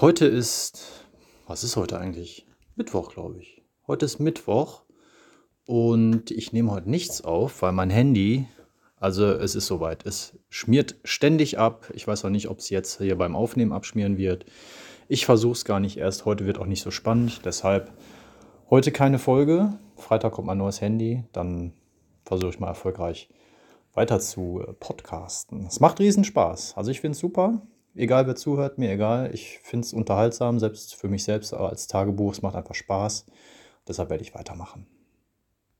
Heute ist, was ist heute eigentlich? Mittwoch, glaube ich. Heute ist Mittwoch und ich nehme heute nichts auf, weil mein Handy, also es ist soweit, es schmiert ständig ab. Ich weiß auch nicht, ob es jetzt hier beim Aufnehmen abschmieren wird. Ich versuche es gar nicht erst. Heute wird auch nicht so spannend. Deshalb heute keine Folge. Freitag kommt mein neues Handy. Dann versuche ich mal erfolgreich weiter zu podcasten. Es macht riesen Spaß. Also ich finde es super. Egal wer zuhört, mir egal. Ich finde es unterhaltsam, selbst für mich selbst als Tagebuch. Es macht einfach Spaß. Deshalb werde ich weitermachen.